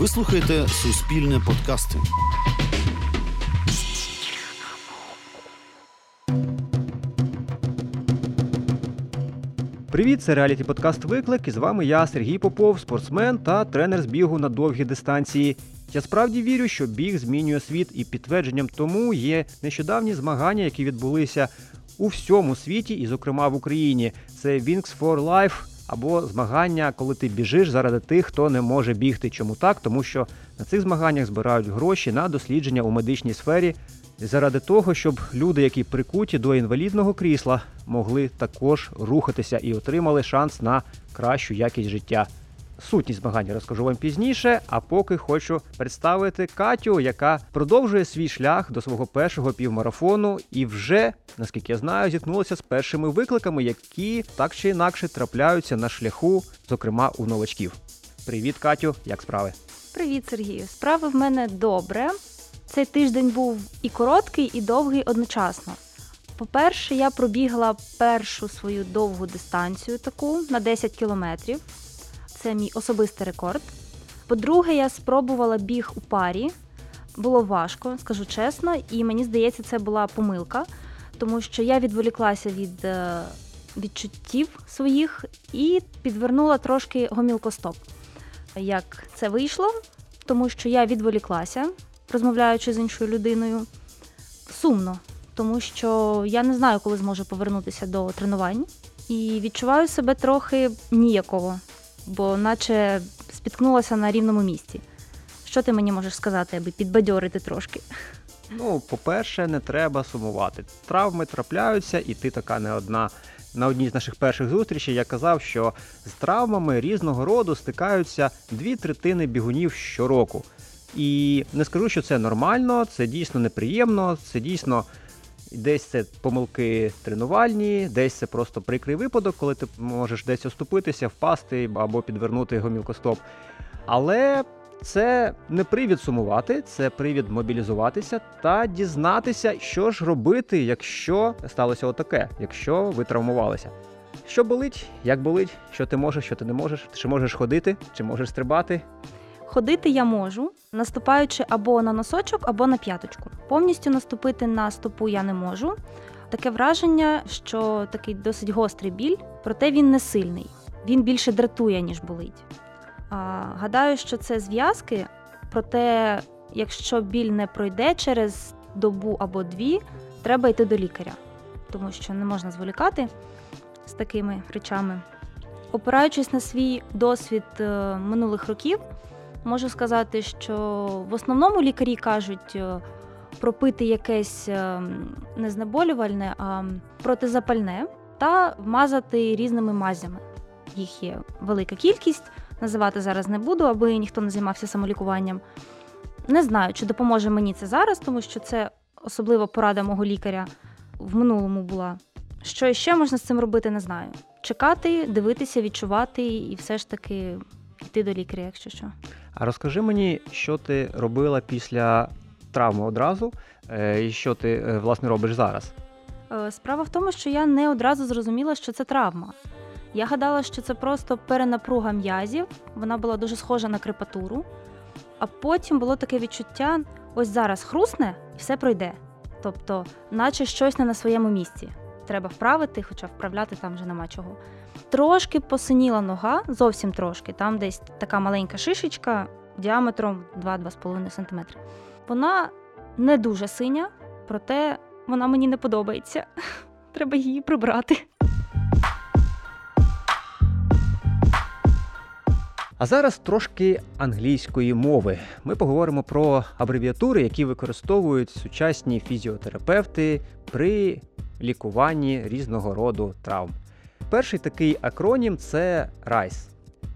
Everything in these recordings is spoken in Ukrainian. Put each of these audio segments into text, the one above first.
Ви слухаєте Суспільне подкасти. Привіт, це реаліті подкаст Виклик. І з вами я, Сергій Попов, спортсмен та тренер з бігу на довгі дистанції. Я справді вірю, що біг змінює світ, і підтвердженням тому є нещодавні змагання, які відбулися у всьому світі, і, зокрема, в Україні. Це Wings for Life або змагання, коли ти біжиш заради тих, хто не може бігти. Чому так? Тому що на цих змаганнях збирають гроші на дослідження у медичній сфері. Заради того, щоб люди, які прикуті до інвалідного крісла, могли також рухатися і отримали шанс на кращу якість життя. Сутність змагання розкажу вам пізніше, а поки хочу представити Катю, яка продовжує свій шлях до свого першого півмарафону і вже, наскільки я знаю, зіткнулася з першими викликами, які так чи інакше трапляються на шляху, зокрема у новачків. Привіт, Катю, як справи? Привіт, Сергію. Справи в мене добре. Цей тиждень був і короткий, і довгий одночасно. По-перше, я пробігла першу свою довгу дистанцію таку на 10 кілометрів. Це мій особистий рекорд. По-друге, я спробувала біг у парі. Було важко, скажу чесно, і мені здається, це була помилка, тому що я відволіклася від е, відчуттів своїх і підвернула трошки гомілкостоп. Як це вийшло? Тому що я відволіклася, розмовляючи з іншою людиною. Сумно, тому що я не знаю, коли зможу повернутися до тренувань, і відчуваю себе трохи ніяково бо наче спіткнулася на рівному місці. Що ти мені можеш сказати, аби підбадьорити трошки? Ну, по-перше, не треба сумувати. Травми трапляються, і ти така не одна. На одній з наших перших зустрічей я казав, що з травмами різного роду стикаються дві третини бігунів щороку. І не скажу, що це нормально, це дійсно неприємно, це дійсно Десь це помилки тренувальні, десь це просто прикрий випадок, коли ти можеш десь оступитися, впасти або підвернути гомілкостоп. Але це не привід сумувати, це привід мобілізуватися та дізнатися, що ж робити, якщо сталося отаке, якщо ви травмувалися. Що болить, як болить, що ти можеш, що ти не можеш, чи можеш ходити, чи можеш стрибати. Ходити я можу, наступаючи або на носочок, або на п'яточку. Повністю наступити на стопу я не можу. Таке враження, що такий досить гострий біль, проте він не сильний. Він більше дратує, ніж болить. А, Гадаю, що це зв'язки, проте, якщо біль не пройде через добу або дві, треба йти до лікаря, тому що не можна зволікати з такими речами. Опираючись на свій досвід е, минулих років. Можу сказати, що в основному лікарі кажуть е, пропити якесь е, не знеболювальне, а протизапальне та вмазати різними мазями. Їх є велика кількість, називати зараз не буду, аби ніхто не займався самолікуванням. Не знаю, чи допоможе мені це зараз, тому що це особливо порада мого лікаря в минулому була. Що ще можна з цим робити, не знаю. Чекати, дивитися, відчувати і все ж таки йти до лікаря, якщо що. А розкажи мені, що ти робила після травми одразу, е, і що ти е, власне робиш зараз? Е, справа в тому, що я не одразу зрозуміла, що це травма. Я гадала, що це просто перенапруга м'язів, вона була дуже схожа на крепатуру, а потім було таке відчуття: ось зараз хрусне і все пройде. Тобто, наче щось не на своєму місці. Треба вправити, хоча вправляти там вже нема чого. Трошки посиніла нога, зовсім трошки. Там десь така маленька шишечка діаметром 2-2,5 см. Вона не дуже синя, проте вона мені не подобається. Треба її прибрати. А зараз трошки англійської мови. Ми поговоримо про абревіатури, які використовують сучасні фізіотерапевти при лікуванні різного роду травм. Перший такий акронім це RICE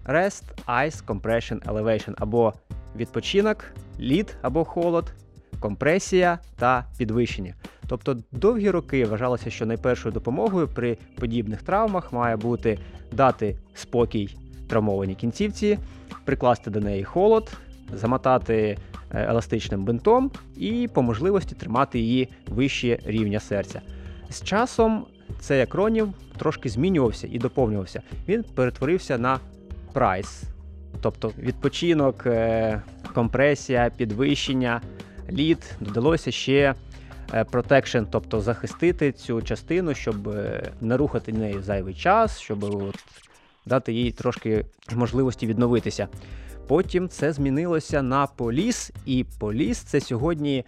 Rest Ice Compression Elevation або відпочинок, лід або холод, компресія та підвищення. Тобто довгі роки вважалося, що найпершою допомогою при подібних травмах має бути дати спокій травмованій кінцівці, прикласти до неї холод, замотати е, еластичним бинтом і по можливості тримати її вище рівня серця. З часом цей акронім трошки змінювався і доповнювався. Він перетворився на PRICE. Тобто відпочинок, е, компресія, підвищення, лід, додалося ще protection, тобто захистити цю частину, щоб е, не рухати нею зайвий час, щоб от дати їй трошки можливості відновитися. Потім це змінилося на POLICE, і POLICE це сьогодні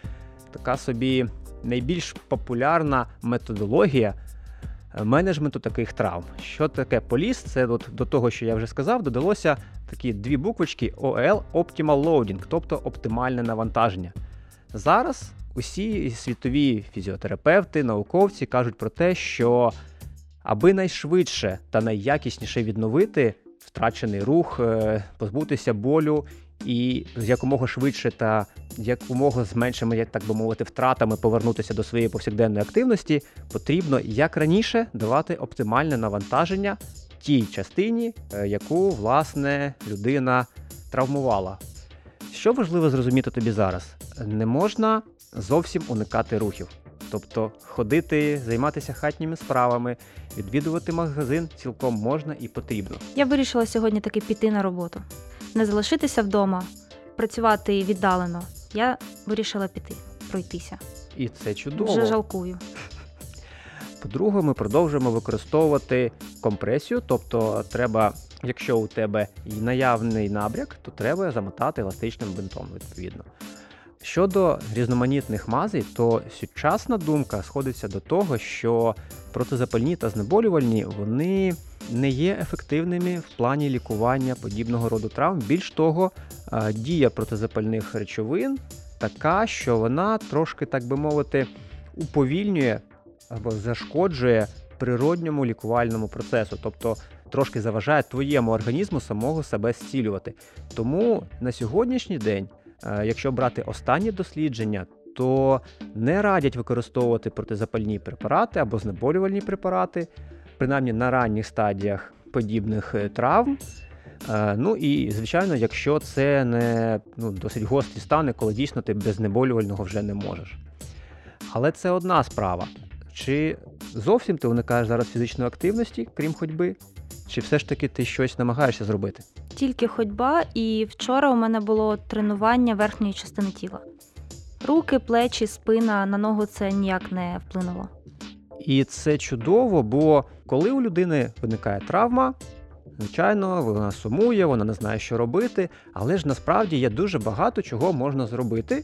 така собі найбільш популярна методологія е, менеджменту таких травм. Що таке поліс? Це от до того, що я вже сказав, додалося такі дві буквочки OL Optimal Loading, тобто оптимальне навантаження. Зараз усі світові фізіотерапевти, науковці кажуть про те, що аби найшвидше та найякісніше відновити втрачений рух, е, позбутися болю і якомога швидше та якомога з меншими, як так би мовити, втратами повернутися до своєї повсякденної активності, потрібно як раніше давати оптимальне навантаження тій частині, е, яку власне людина травмувала. Що важливо зрозуміти тобі зараз? Не можна зовсім уникати рухів. Тобто ходити, займатися хатніми справами, відвідувати магазин цілком можна і потрібно. Я вирішила сьогодні таки піти на роботу, не залишитися вдома, працювати віддалено. Я вирішила піти, пройтися. І це чудово. Вже жалкую. По-друге, ми продовжуємо використовувати компресію, тобто треба, якщо у тебе наявний набряк, то треба замотати еластичним бинтом, відповідно. Щодо різноманітних мазей, то сучасна думка сходиться до того, що протизапальні та знеболювальні вони не є ефективними в плані лікування подібного роду травм. Більш того, дія протизапальних речовин така, що вона трошки, так би мовити, уповільнює або зашкоджує природньому лікувальному процесу, тобто трошки заважає твоєму організму самого себе зцілювати. Тому на сьогоднішній день. Е, якщо брати останні дослідження, то не радять використовувати протизапальні препарати або знеболювальні препарати, принаймні на ранніх стадіях подібних е, травм. Е, ну і, звичайно, якщо це не ну, досить гострі стани, коли дійсно ти без знеболювального вже не можеш. Але це одна справа. Чи зовсім ти уникаєш зараз фізичної активності, крім ходьби, чи все ж таки ти щось намагаєшся зробити? Тільки ходьба, і вчора у мене було тренування верхньої частини тіла. Руки, плечі, спина на ногу це ніяк не вплинуло. І це чудово, бо коли у людини виникає травма, звичайно, вона сумує, вона не знає, що робити, але ж насправді є дуже багато чого можна зробити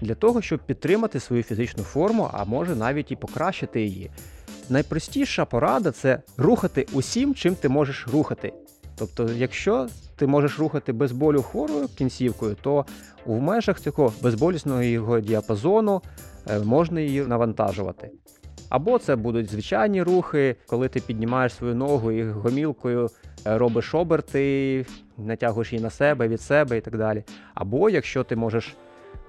для того, щоб підтримати свою фізичну форму, а може навіть і покращити її. Найпростіша порада це рухати усім, чим ти можеш рухати. Тобто, якщо ти можеш рухати без болю хворою кінцівкою, то в межах цього безболісного його діапазону е, можна її навантажувати. Або це будуть звичайні рухи, коли ти піднімаєш свою ногу і гомілкою е, робиш оберти, натягуєш її на себе від себе і так далі. Або якщо ти можеш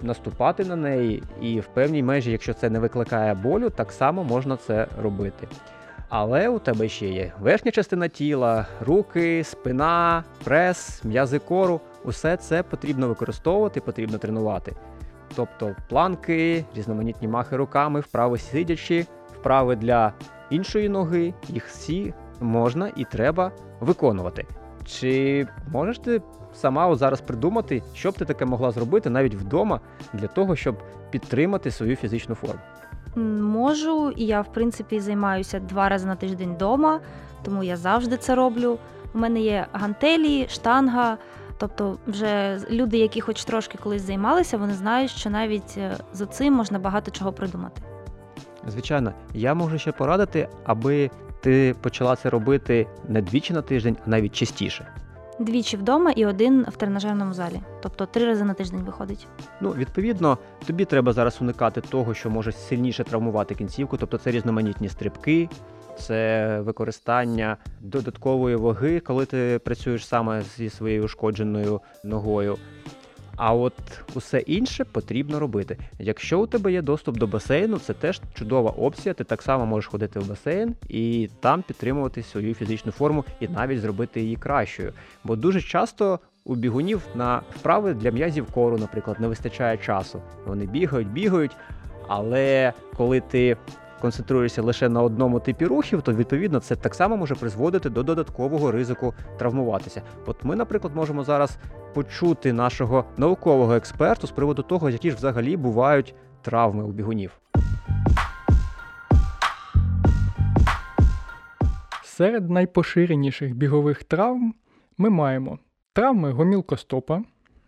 наступати на неї, і в певній межі, якщо це не викликає болю, так само можна це робити. Але у тебе ще є верхня частина тіла, руки, спина, прес, м'язи кору. Усе це потрібно використовувати, потрібно тренувати. Тобто планки, різноманітні махи руками, вправи сидячи, вправи для іншої ноги, їх всі можна і треба виконувати. Чи можеш ти сама от зараз придумати, що б ти таке могла зробити навіть вдома для того, щоб підтримати свою фізичну форму? Можу, і я, в принципі, займаюся два рази на тиждень вдома, тому я завжди це роблю. У мене є гантелі, штанга. Тобто, вже люди, які хоч трошки колись займалися, вони знають, що навіть е, з цим можна багато чого придумати. Звичайно, я можу ще порадити, аби ти почала це робити не двічі на тиждень, а навіть частіше. Двічі вдома і один в тренажерному залі, тобто три рази на тиждень виходить. Ну, відповідно, тобі треба зараз уникати того, що може сильніше травмувати кінцівку, тобто це різноманітні стрибки, це використання додаткової ваги, коли ти працюєш саме зі своєю ушкодженою ногою. А от усе інше потрібно робити. Якщо у тебе є доступ до басейну, це теж чудова опція. Ти так само можеш ходити в басейн і там підтримувати свою фізичну форму і навіть зробити її кращою. Бо дуже часто у бігунів на вправи для м'язів кору, наприклад, не вистачає часу. Вони бігають, бігають, але коли ти концентруєшся лише на одному типі рухів, то відповідно це так само може призводити до додаткового ризику травмуватися. От ми, наприклад, можемо зараз почути нашого наукового експерту з приводу того, які ж взагалі бувають травми у бігунів. Серед найпоширеніших бігових травм ми маємо травми гомілкостопа,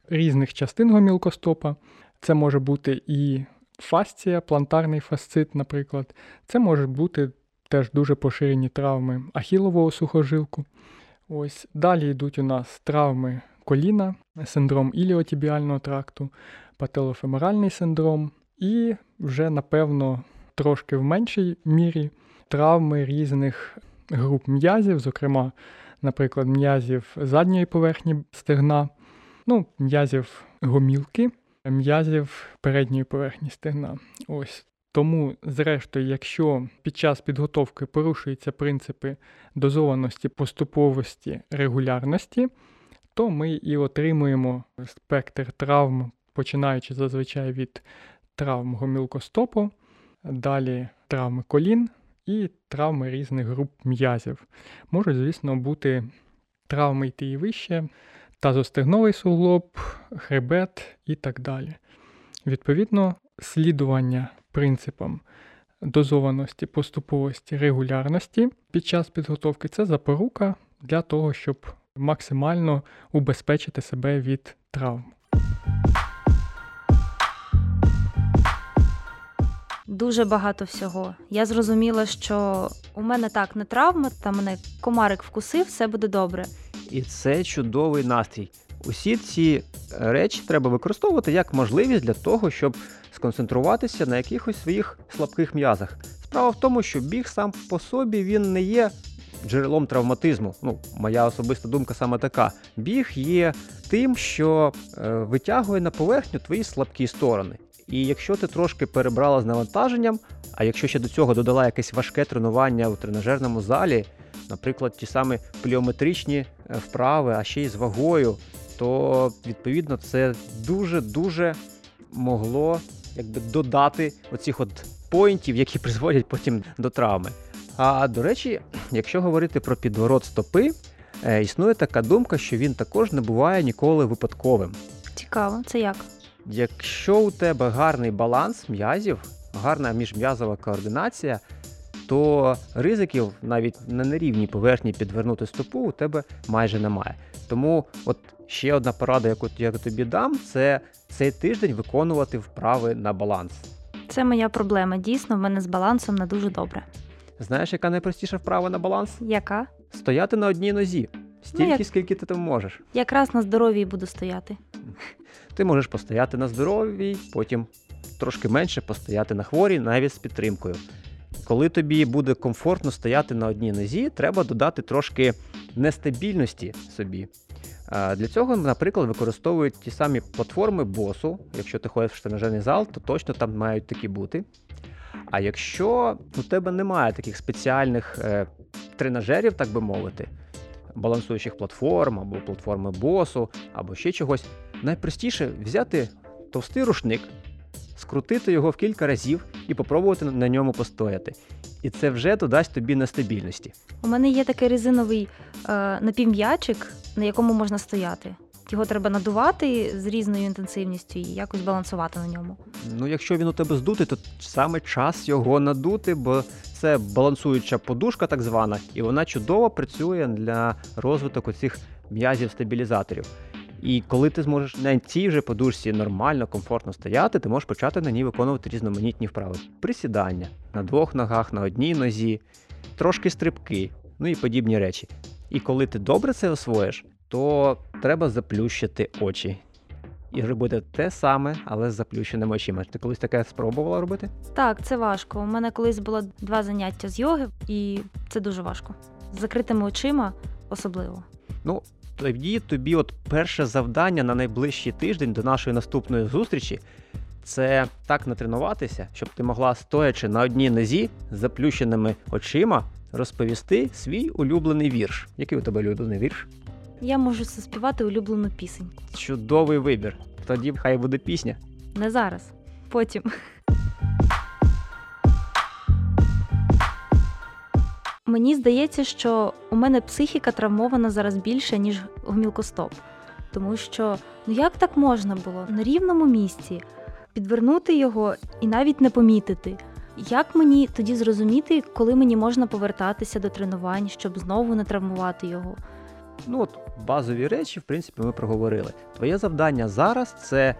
різних частин гомілкостопа. Це може бути і фасція, плантарний фасцит, наприклад. Це можуть бути теж дуже поширені травми ахілового сухожилку. Ось Далі йдуть у нас травми коліна, синдром іліотібіального тракту, пателофеморальний синдром, і вже, напевно, трошки в меншій мірі травми різних груп м'язів, зокрема, наприклад, м'язів задньої поверхні стегна, ну, м'язів гомілки, м'язів передньої поверхні стегна. Ось. Тому, зрештою, якщо під час підготовки порушуються принципи дозованості, поступовості, регулярності, то ми і отримуємо спектр травм, починаючи зазвичай від травм гомілкостопу, далі травми колін і травми різних груп м'язів. Можуть, звісно, бути травми йти і вище, тазостегновий суглоб, хребет і так далі. Відповідно, слідування принципам дозованості, поступовості, регулярності під час підготовки це запорука для того, щоб максимально убезпечити себе від травм. Дуже багато всього. Я зрозуміла, що у мене так не травма, та мене комарик вкусив, все буде добре. І це чудовий настрій. Усі ці речі треба використовувати як можливість для того, щоб сконцентруватися на якихось своїх слабких м'язах. Справа в тому, що біг сам по собі він не є джерелом травматизму. Ну, моя особиста думка саме така. Біг є тим, що е, витягує на поверхню твої слабкі сторони. І якщо ти трошки перебрала з навантаженням, а якщо ще до цього додала якесь важке тренування у тренажерному залі, наприклад, ті самі пліометричні е, вправи, а ще й з вагою, то відповідно це дуже-дуже могло якби додати оцих от поінтів, які призводять потім до травми. А до речі, якщо говорити про підворот стопи, е, існує така думка, що він також не буває ніколи випадковим. Цікаво, це як? Якщо у тебе гарний баланс м'язів, гарна міжм'язова координація, то ризиків навіть на нерівній поверхні підвернути стопу у тебе майже немає. Тому от ще одна порада, яку я тобі дам, це цей тиждень виконувати вправи на баланс. Це моя проблема. Дійсно, в мене з балансом не дуже добре. Знаєш, яка найпростіша вправа на баланс? Яка? Стояти на одній нозі. Стільки, Ну, як- скільки ти там можеш. Якраз на здоров'ї буду стояти. Ти можеш постояти на здоровій, потім трошки менше постояти на хворій, навіть з підтримкою. Коли тобі буде комфортно стояти на одній нозі, треба додати трошки нестабільності собі. А Для цього, наприклад, використовують ті самі платформи босу. Якщо ти ходиш в тренажерний зал, то точно там мають такі бути. А якщо у тебе немає таких спеціальних е, тренажерів, так би мовити, балансуючих платформ або платформи босу, або ще чогось, найпростіше взяти товстий рушник, скрутити його в кілька разів і попробувати на ньому постояти. І це вже додасть тобі нестабільності. У мене є такий резиновий е, напівм'ячик, на якому можна стояти. Його треба надувати з різною інтенсивністю і якось балансувати на ньому. Ну, якщо він у тебе здутий, то саме час його надути, бо це балансуюча подушка, так звана, і вона чудово працює для розвитку цих м'язів-стабілізаторів. І коли ти зможеш на цій вже подушці нормально, комфортно стояти, ти можеш почати на ній виконувати різноманітні вправи. Присідання на двох ногах, на одній нозі, трошки стрибки, ну і подібні речі. І коли ти добре це освоїш, то треба заплющити очі. І робити те саме, але з заплющеними очима. Ти колись таке спробувала робити? Так, це важко. У мене колись було два заняття з йоги, і це дуже важко. З закритими очима особливо. Ну, тоді тобі от перше завдання на найближчий тиждень до нашої наступної зустрічі це так натренуватися, щоб ти могла, стоячи на одній нозі з заплющеними очима, розповісти свій улюблений вірш. Який у тебе улюблений вірш? Я можу заспівати улюблену пісеньку. Чудовий вибір. Тоді хай буде пісня. Не зараз, потім. Мені здається, що у мене психіка травмована зараз більше, ніж гомілкостоп. Тому що ну як так можна було на рівному місці підвернути його і навіть не помітити? Як мені тоді зрозуміти, коли мені можна повертатися до тренувань, щоб знову не травмувати його? Ну от базові речі, в принципі, ми проговорили. Твоє завдання зараз це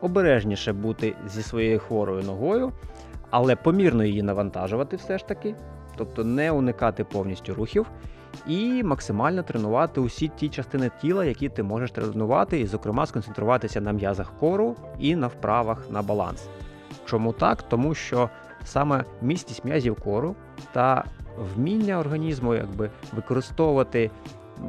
обережніше бути зі своєю хворою ногою, але помірно її навантажувати все ж таки, тобто не уникати повністю рухів, і максимально тренувати усі ті частини тіла, які ти можеш тренувати, і, зокрема, сконцентруватися на м'язах кору і на вправах на баланс. Чому так? Тому що саме містість м'язів кору та вміння організму якби використовувати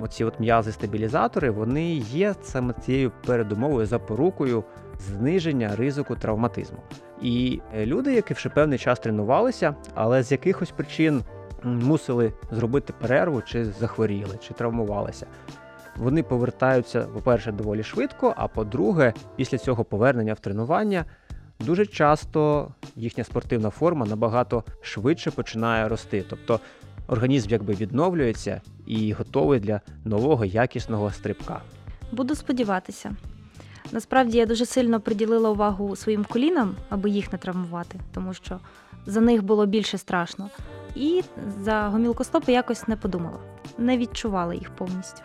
оці от м'язи-стабілізатори, вони є саме цією передумовою запорукою зниження ризику травматизму. І е, люди, які вже певний час тренувалися, але з якихось причин мусили зробити перерву, чи захворіли, чи травмувалися. Вони повертаються, по-перше, доволі швидко, а по-друге, після цього повернення в тренування дуже часто їхня спортивна форма набагато швидше починає рости. Тобто організм якби відновлюється і готовий для нового якісного стрибка. Буду сподіватися. Насправді я дуже сильно приділила увагу своїм колінам, аби їх не травмувати, тому що за них було більше страшно. І за гомілкостопи якось не подумала, не відчувала їх повністю.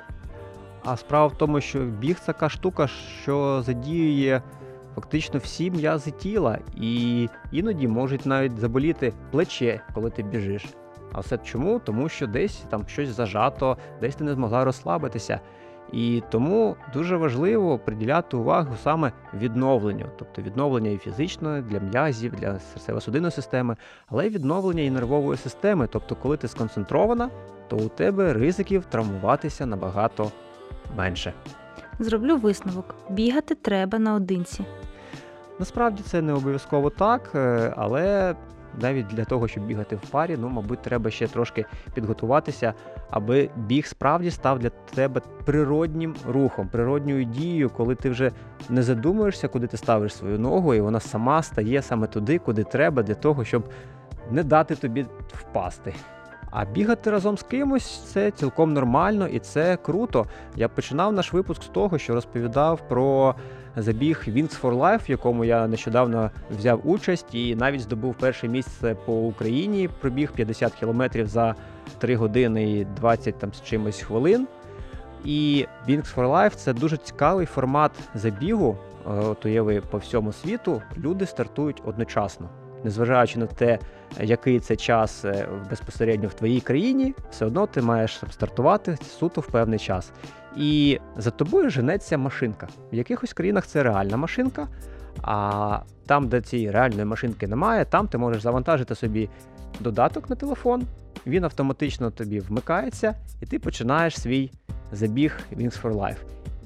А справа в тому, що біг така штука, що задіює фактично всі м'язи тіла, і іноді можуть навіть заболіти плече, коли ти біжиш. А все чому? Тому що десь там щось зажато, десь ти не змогла розслабитися. І тому дуже важливо приділяти увагу саме відновленню, тобто відновлення і фізичної для м'язів, для серцево-судинної системи, але й відновлення і нервової системи. Тобто, коли ти сконцентрована, то у тебе ризиків травмуватися набагато менше. Зроблю висновок: бігати треба наодинці. Насправді це не обов'язково так, е, але навіть для того, щоб бігати в парі, ну, мабуть, треба ще трошки підготуватися, аби біг справді став для тебе природнім рухом, природньою дією, коли ти вже не задумуєшся, куди ти ставиш свою ногу, і вона сама стає саме туди, куди треба, для того, щоб не дати тобі впасти. А бігати разом з кимось це цілком нормально і це круто. Я починав наш випуск з того, що розповідав про забіг Wings for Life, в якому я нещодавно взяв участь і навіть здобув перше місце по Україні. Пробіг 50 кілометрів за 3 години і 20 там з чимось хвилин. І Wings for Life це дуже цікавий формат забігу. Е, От уяви по всьому світу люди стартують одночасно. Незважаючи на те, який це час е, безпосередньо в твоїй країні, все одно ти маєш стартувати суто в певний час. І за тобою женеться машинка. В якихось країнах це реальна машинка, а там, де цієї реальної машинки немає, там ти можеш завантажити собі додаток на телефон, він автоматично тобі вмикається, і ти починаєш свій забіг Wings for Life.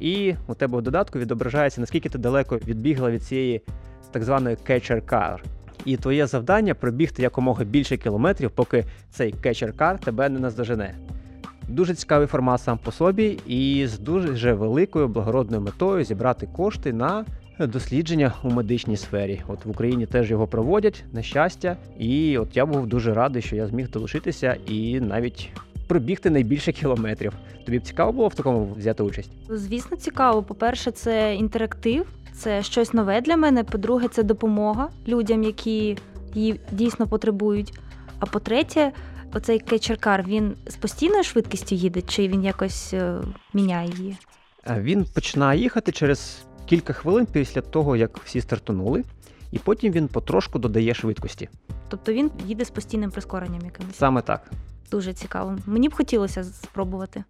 І у тебе в додатку відображається, наскільки ти далеко відбігла від цієї так званої catcher car. І твоє завдання пробігти якомога більше кілометрів, поки цей car тебе не наздожене. Дуже цікавий формат сам по собі, і з дуже великою благородною метою зібрати кошти на дослідження у медичній сфері. От в Україні теж його проводять, на щастя. І от я був дуже радий, що я зміг долучитися і навіть пробігти найбільше кілометрів. Тобі б цікаво було в такому взяти участь? Звісно, цікаво. По-перше, це інтерактив, це щось нове для мене. По-друге, це допомога людям, які її дійсно потребують. А по-третє, оцей кетчеркар, він з постійною швидкістю їде, чи він якось е, міняє її? Е, Він починає їхати через кілька хвилин після того, як всі стартанули, і потім він потрошку додає швидкості. Тобто він їде з постійним прискоренням якимось. Саме так. Дуже цікаво. Мені б хотілося спробувати.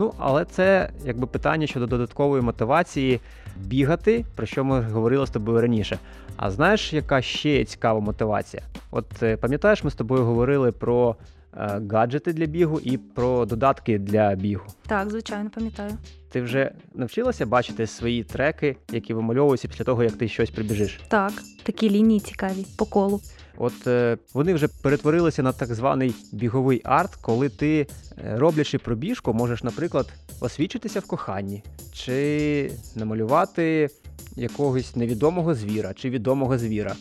Ну, але це якби питання щодо додаткової мотивації бігати, про що ми говорили з тобою раніше. А знаєш, яка ще є цікава мотивація? От е, пам'ятаєш, ми з тобою говорили про е, гаджети для бігу і про додатки для бігу. Так, звичайно, пам'ятаю. Ти вже навчилася бачити свої треки, які вимальовуються після того, як ти щось прибіжиш? Так, такі лінії цікаві по колу. От е, вони вже перетворилися на так званий біговий арт, коли ти, е, роблячи пробіжку, можеш, наприклад, освічитися в коханні, чи намалювати якогось невідомого звіра чи відомого звіра.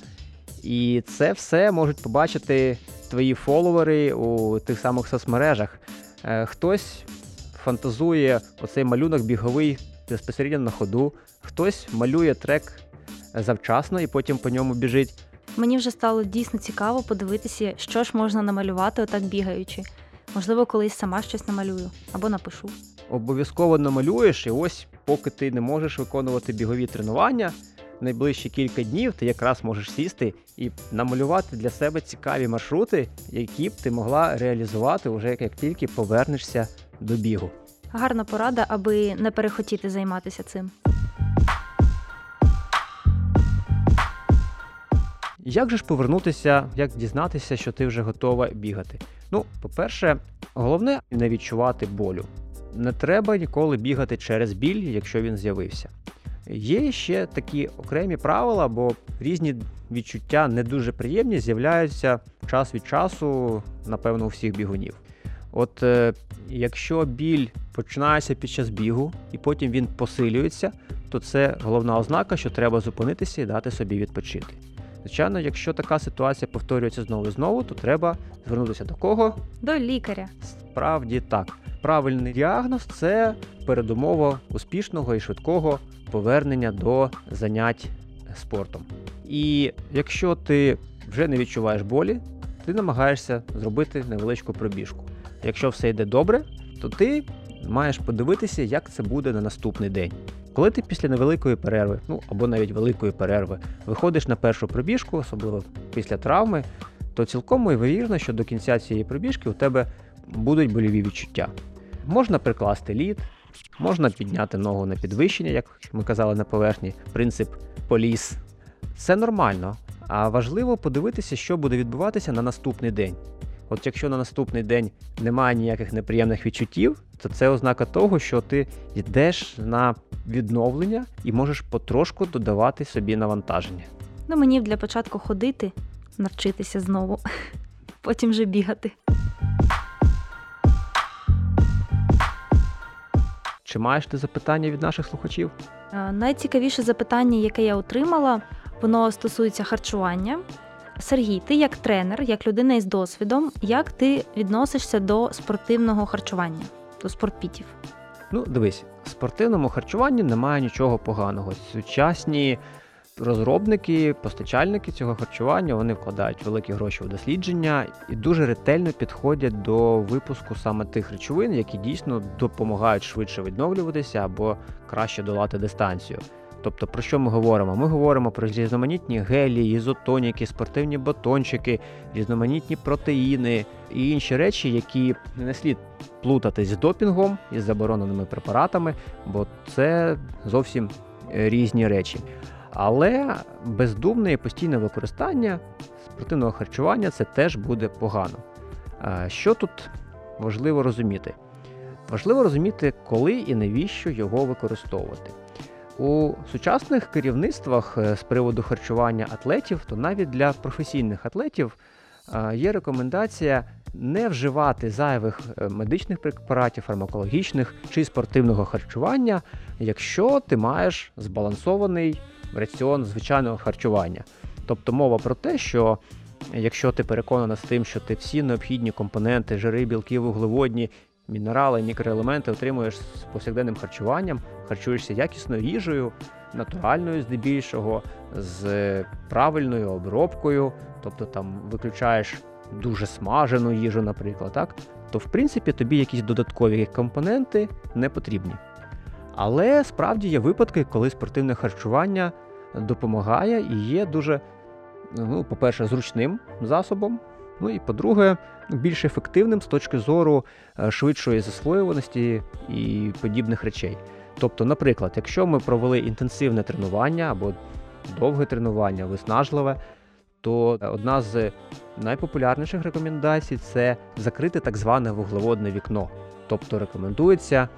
І це все можуть побачити твої фоловери у тих самих соцмережах. Е, Хтось фантазує оцей малюнок біговий безпосередньо на ходу, хтось малює трек завчасно і потім по ньому біжить. Мені вже стало дійсно цікаво подивитися, що ж можна намалювати отак бігаючи. Можливо, колись сама щось намалюю або напишу. Обов'язково намалюєш, і ось, поки ти не можеш виконувати бігові тренування, найближчі кілька днів ти якраз можеш сісти і намалювати для себе цікаві маршрути, які б ти могла реалізувати вже як тільки повернешся до бігу. Гарна порада, аби не перехотіти займатися цим. Як же ж повернутися, як дізнатися, що ти вже готова бігати? Ну, по-перше, головне не відчувати болю. Не треба ніколи бігати через біль, якщо він з'явився. Є ще такі окремі правила, бо різні відчуття не дуже приємні з'являються час від часу, напевно, у всіх бігунів. От е, якщо біль починається під час бігу і потім він посилюється, то це головна ознака, що треба зупинитися і дати собі відпочити. Звичайно, якщо така ситуація повторюється знову і знову, то треба звернутися до кого? До лікаря. Справді так. Правильний діагноз це передумова успішного і швидкого повернення до занять спортом. І якщо ти вже не відчуваєш болі, ти намагаєшся зробити невеличку пробіжку. Якщо все йде добре, то ти маєш подивитися, як це буде на наступний день. Коли ти після невеликої перерви, ну або навіть великої перерви, виходиш на першу пробіжку, особливо після травми, то цілком ймовірно, що до кінця цієї пробіжки у тебе будуть больові відчуття. Можна прикласти лід, можна підняти ногу на підвищення, як ми казали на поверхні, принцип поліс. Це нормально, а важливо подивитися, що буде відбуватися на наступний день. От якщо на наступний день немає ніяких неприємних відчуттів, то це ознака того, що ти йдеш на відновлення і можеш потрошку додавати собі навантаження. Ну, мені для початку ходити, навчитися знову, потім вже бігати. Чи маєш ти запитання від наших слухачів? Е, Найцікавіше запитання, яке я отримала, воно стосується харчування. Сергій, ти як тренер, як людина із досвідом, як ти відносишся до спортивного харчування, до спортпітів? Ну, дивись, в спортивному харчуванні немає нічого поганого. Сучасні розробники, постачальники цього харчування вони вкладають великі гроші у дослідження і дуже ретельно підходять до випуску саме тих речовин, які дійсно допомагають швидше відновлюватися або краще долати дистанцію. Тобто, про що ми говоримо? Ми говоримо про різноманітні гелі, ізотоніки, спортивні батончики, різноманітні протеїни і інші речі, які не слід плутати з допінгом і з забороненими препаратами, бо це зовсім е, різні речі. Але бездумне і постійне використання спортивного харчування це теж буде погано. Що тут важливо розуміти? Важливо розуміти, коли і навіщо його використовувати. У сучасних керівництвах е, з приводу харчування атлетів, то навіть для професійних атлетів е, є рекомендація не вживати зайвих е, медичних препаратів, фармакологічних чи спортивного харчування, якщо ти маєш збалансований раціон звичайного харчування. Тобто мова про те, що якщо ти переконана з тим, що ти всі необхідні компоненти, жири, білки, вуглеводні, мінерали, мікроелементи отримуєш з повсякденним харчуванням, харчуєшся якісною їжею, натуральною здебільшого, з правильною обробкою, тобто там виключаєш дуже смажену їжу, наприклад, так, то в принципі тобі якісь додаткові компоненти не потрібні. Але справді є випадки, коли спортивне харчування допомагає і є дуже, ну, по-перше, зручним засобом. Ну і по-друге, більш ефективним з точки зору е, швидшої засвоюваності і подібних речей. Тобто, наприклад, якщо ми провели інтенсивне тренування або довге тренування, виснажливе, то одна з найпопулярніших рекомендацій це закрити так зване вуглеводне вікно. Тобто рекомендується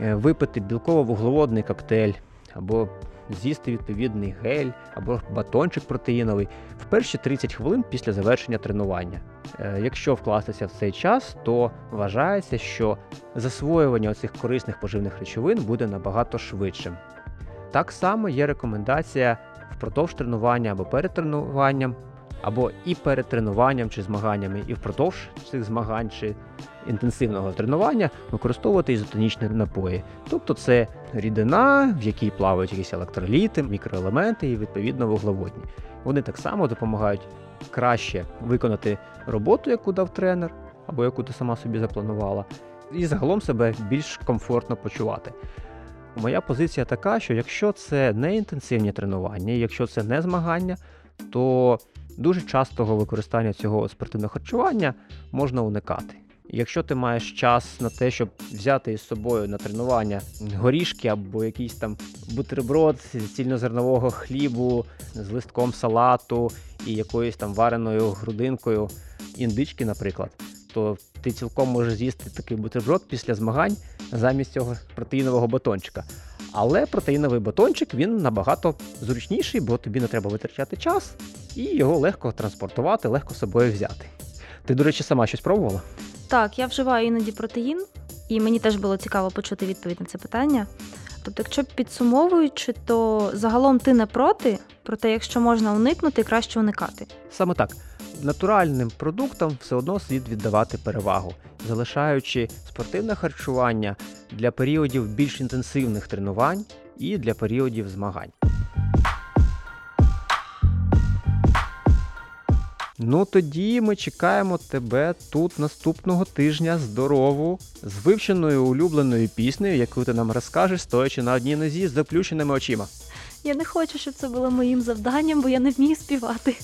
е, випити білково-вуглеводний коктейль або з'їсти відповідний гель або батончик протеїновий в перші 30 хвилин після завершення тренування. Е, Якщо вкластися в цей час, то вважається, що засвоювання цих корисних поживних речовин буде набагато швидшим. Так само є рекомендація впродовж тренування або перед тренуванням або і перед тренуванням чи змаганнями, і впродовж цих змагань чи інтенсивного тренування використовувати ізотонічні напої. Тобто це рідина, в якій плавають якісь електроліти, мікроелементи і відповідно вуглеводні. Вони так само допомагають краще виконати роботу, яку дав тренер, або яку ти сама собі запланувала, і загалом себе більш комфортно почувати. Моя позиція така, що якщо це не інтенсивні тренування, якщо це не змагання, то дуже частого використання цього спортивного харчування можна уникати. Якщо ти маєш час на те, щоб взяти із собою на тренування горішки або якийсь там бутерброд з цільнозернового хлібу з листком салату і якоюсь там вареною грудинкою індички, наприклад, то ти цілком можеш з'їсти такий бутерброд після змагань замість цього протеїнового батончика. Але протеїновий батончик він набагато зручніший, бо тобі не треба витрачати час і його легко транспортувати, легко з собою взяти. Ти, до речі, сама щось пробувала? Так, я вживаю іноді протеїн, і мені теж було цікаво почути відповідь на це питання. Тобто, якщо підсумовуючи, то загалом ти не проти, проте якщо можна уникнути, краще уникати. Саме так. Натуральним продуктам все одно слід віддавати перевагу, залишаючи спортивне харчування для періодів більш інтенсивних тренувань і для періодів змагань. Ну тоді ми чекаємо тебе тут наступного тижня здорову з вивченою улюбленою піснею, яку ти нам розкажеш, стоячи на одній нозі з заплющеними очима. Я не хочу, щоб це було моїм завданням, бо я не вмію співати.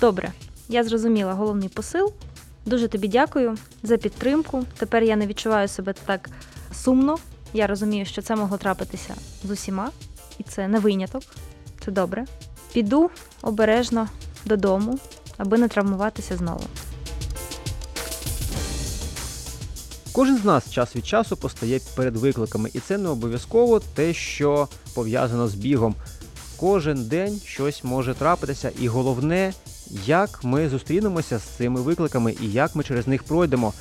Добре, я зрозуміла головний посил. Дуже тобі дякую за підтримку. Тепер я не відчуваю себе так сумно. Я розумію, що це могло трапитися з усіма, і це не виняток. Це добре. Піду обережно додому, аби не травмуватися знову. Кожен з нас час від часу постає перед викликами, і це не обов'язково те, що пов'язано з бігом. Кожен день щось може трапитися, і головне, як ми зустрінемося з цими викликами і як ми через них пройдемо.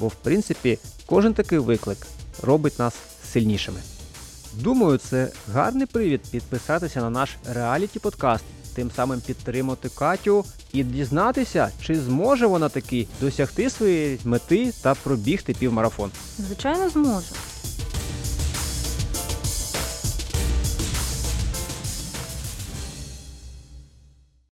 Бо, в принципі, кожен такий виклик робить нас сильнішими. Думаю, це гарний привід підписатися на наш реаліті подкаст, тим самим підтримати Катю і дізнатися, чи зможе вона таки досягти своєї мети та пробігти півмарафон. Звичайно, зможу.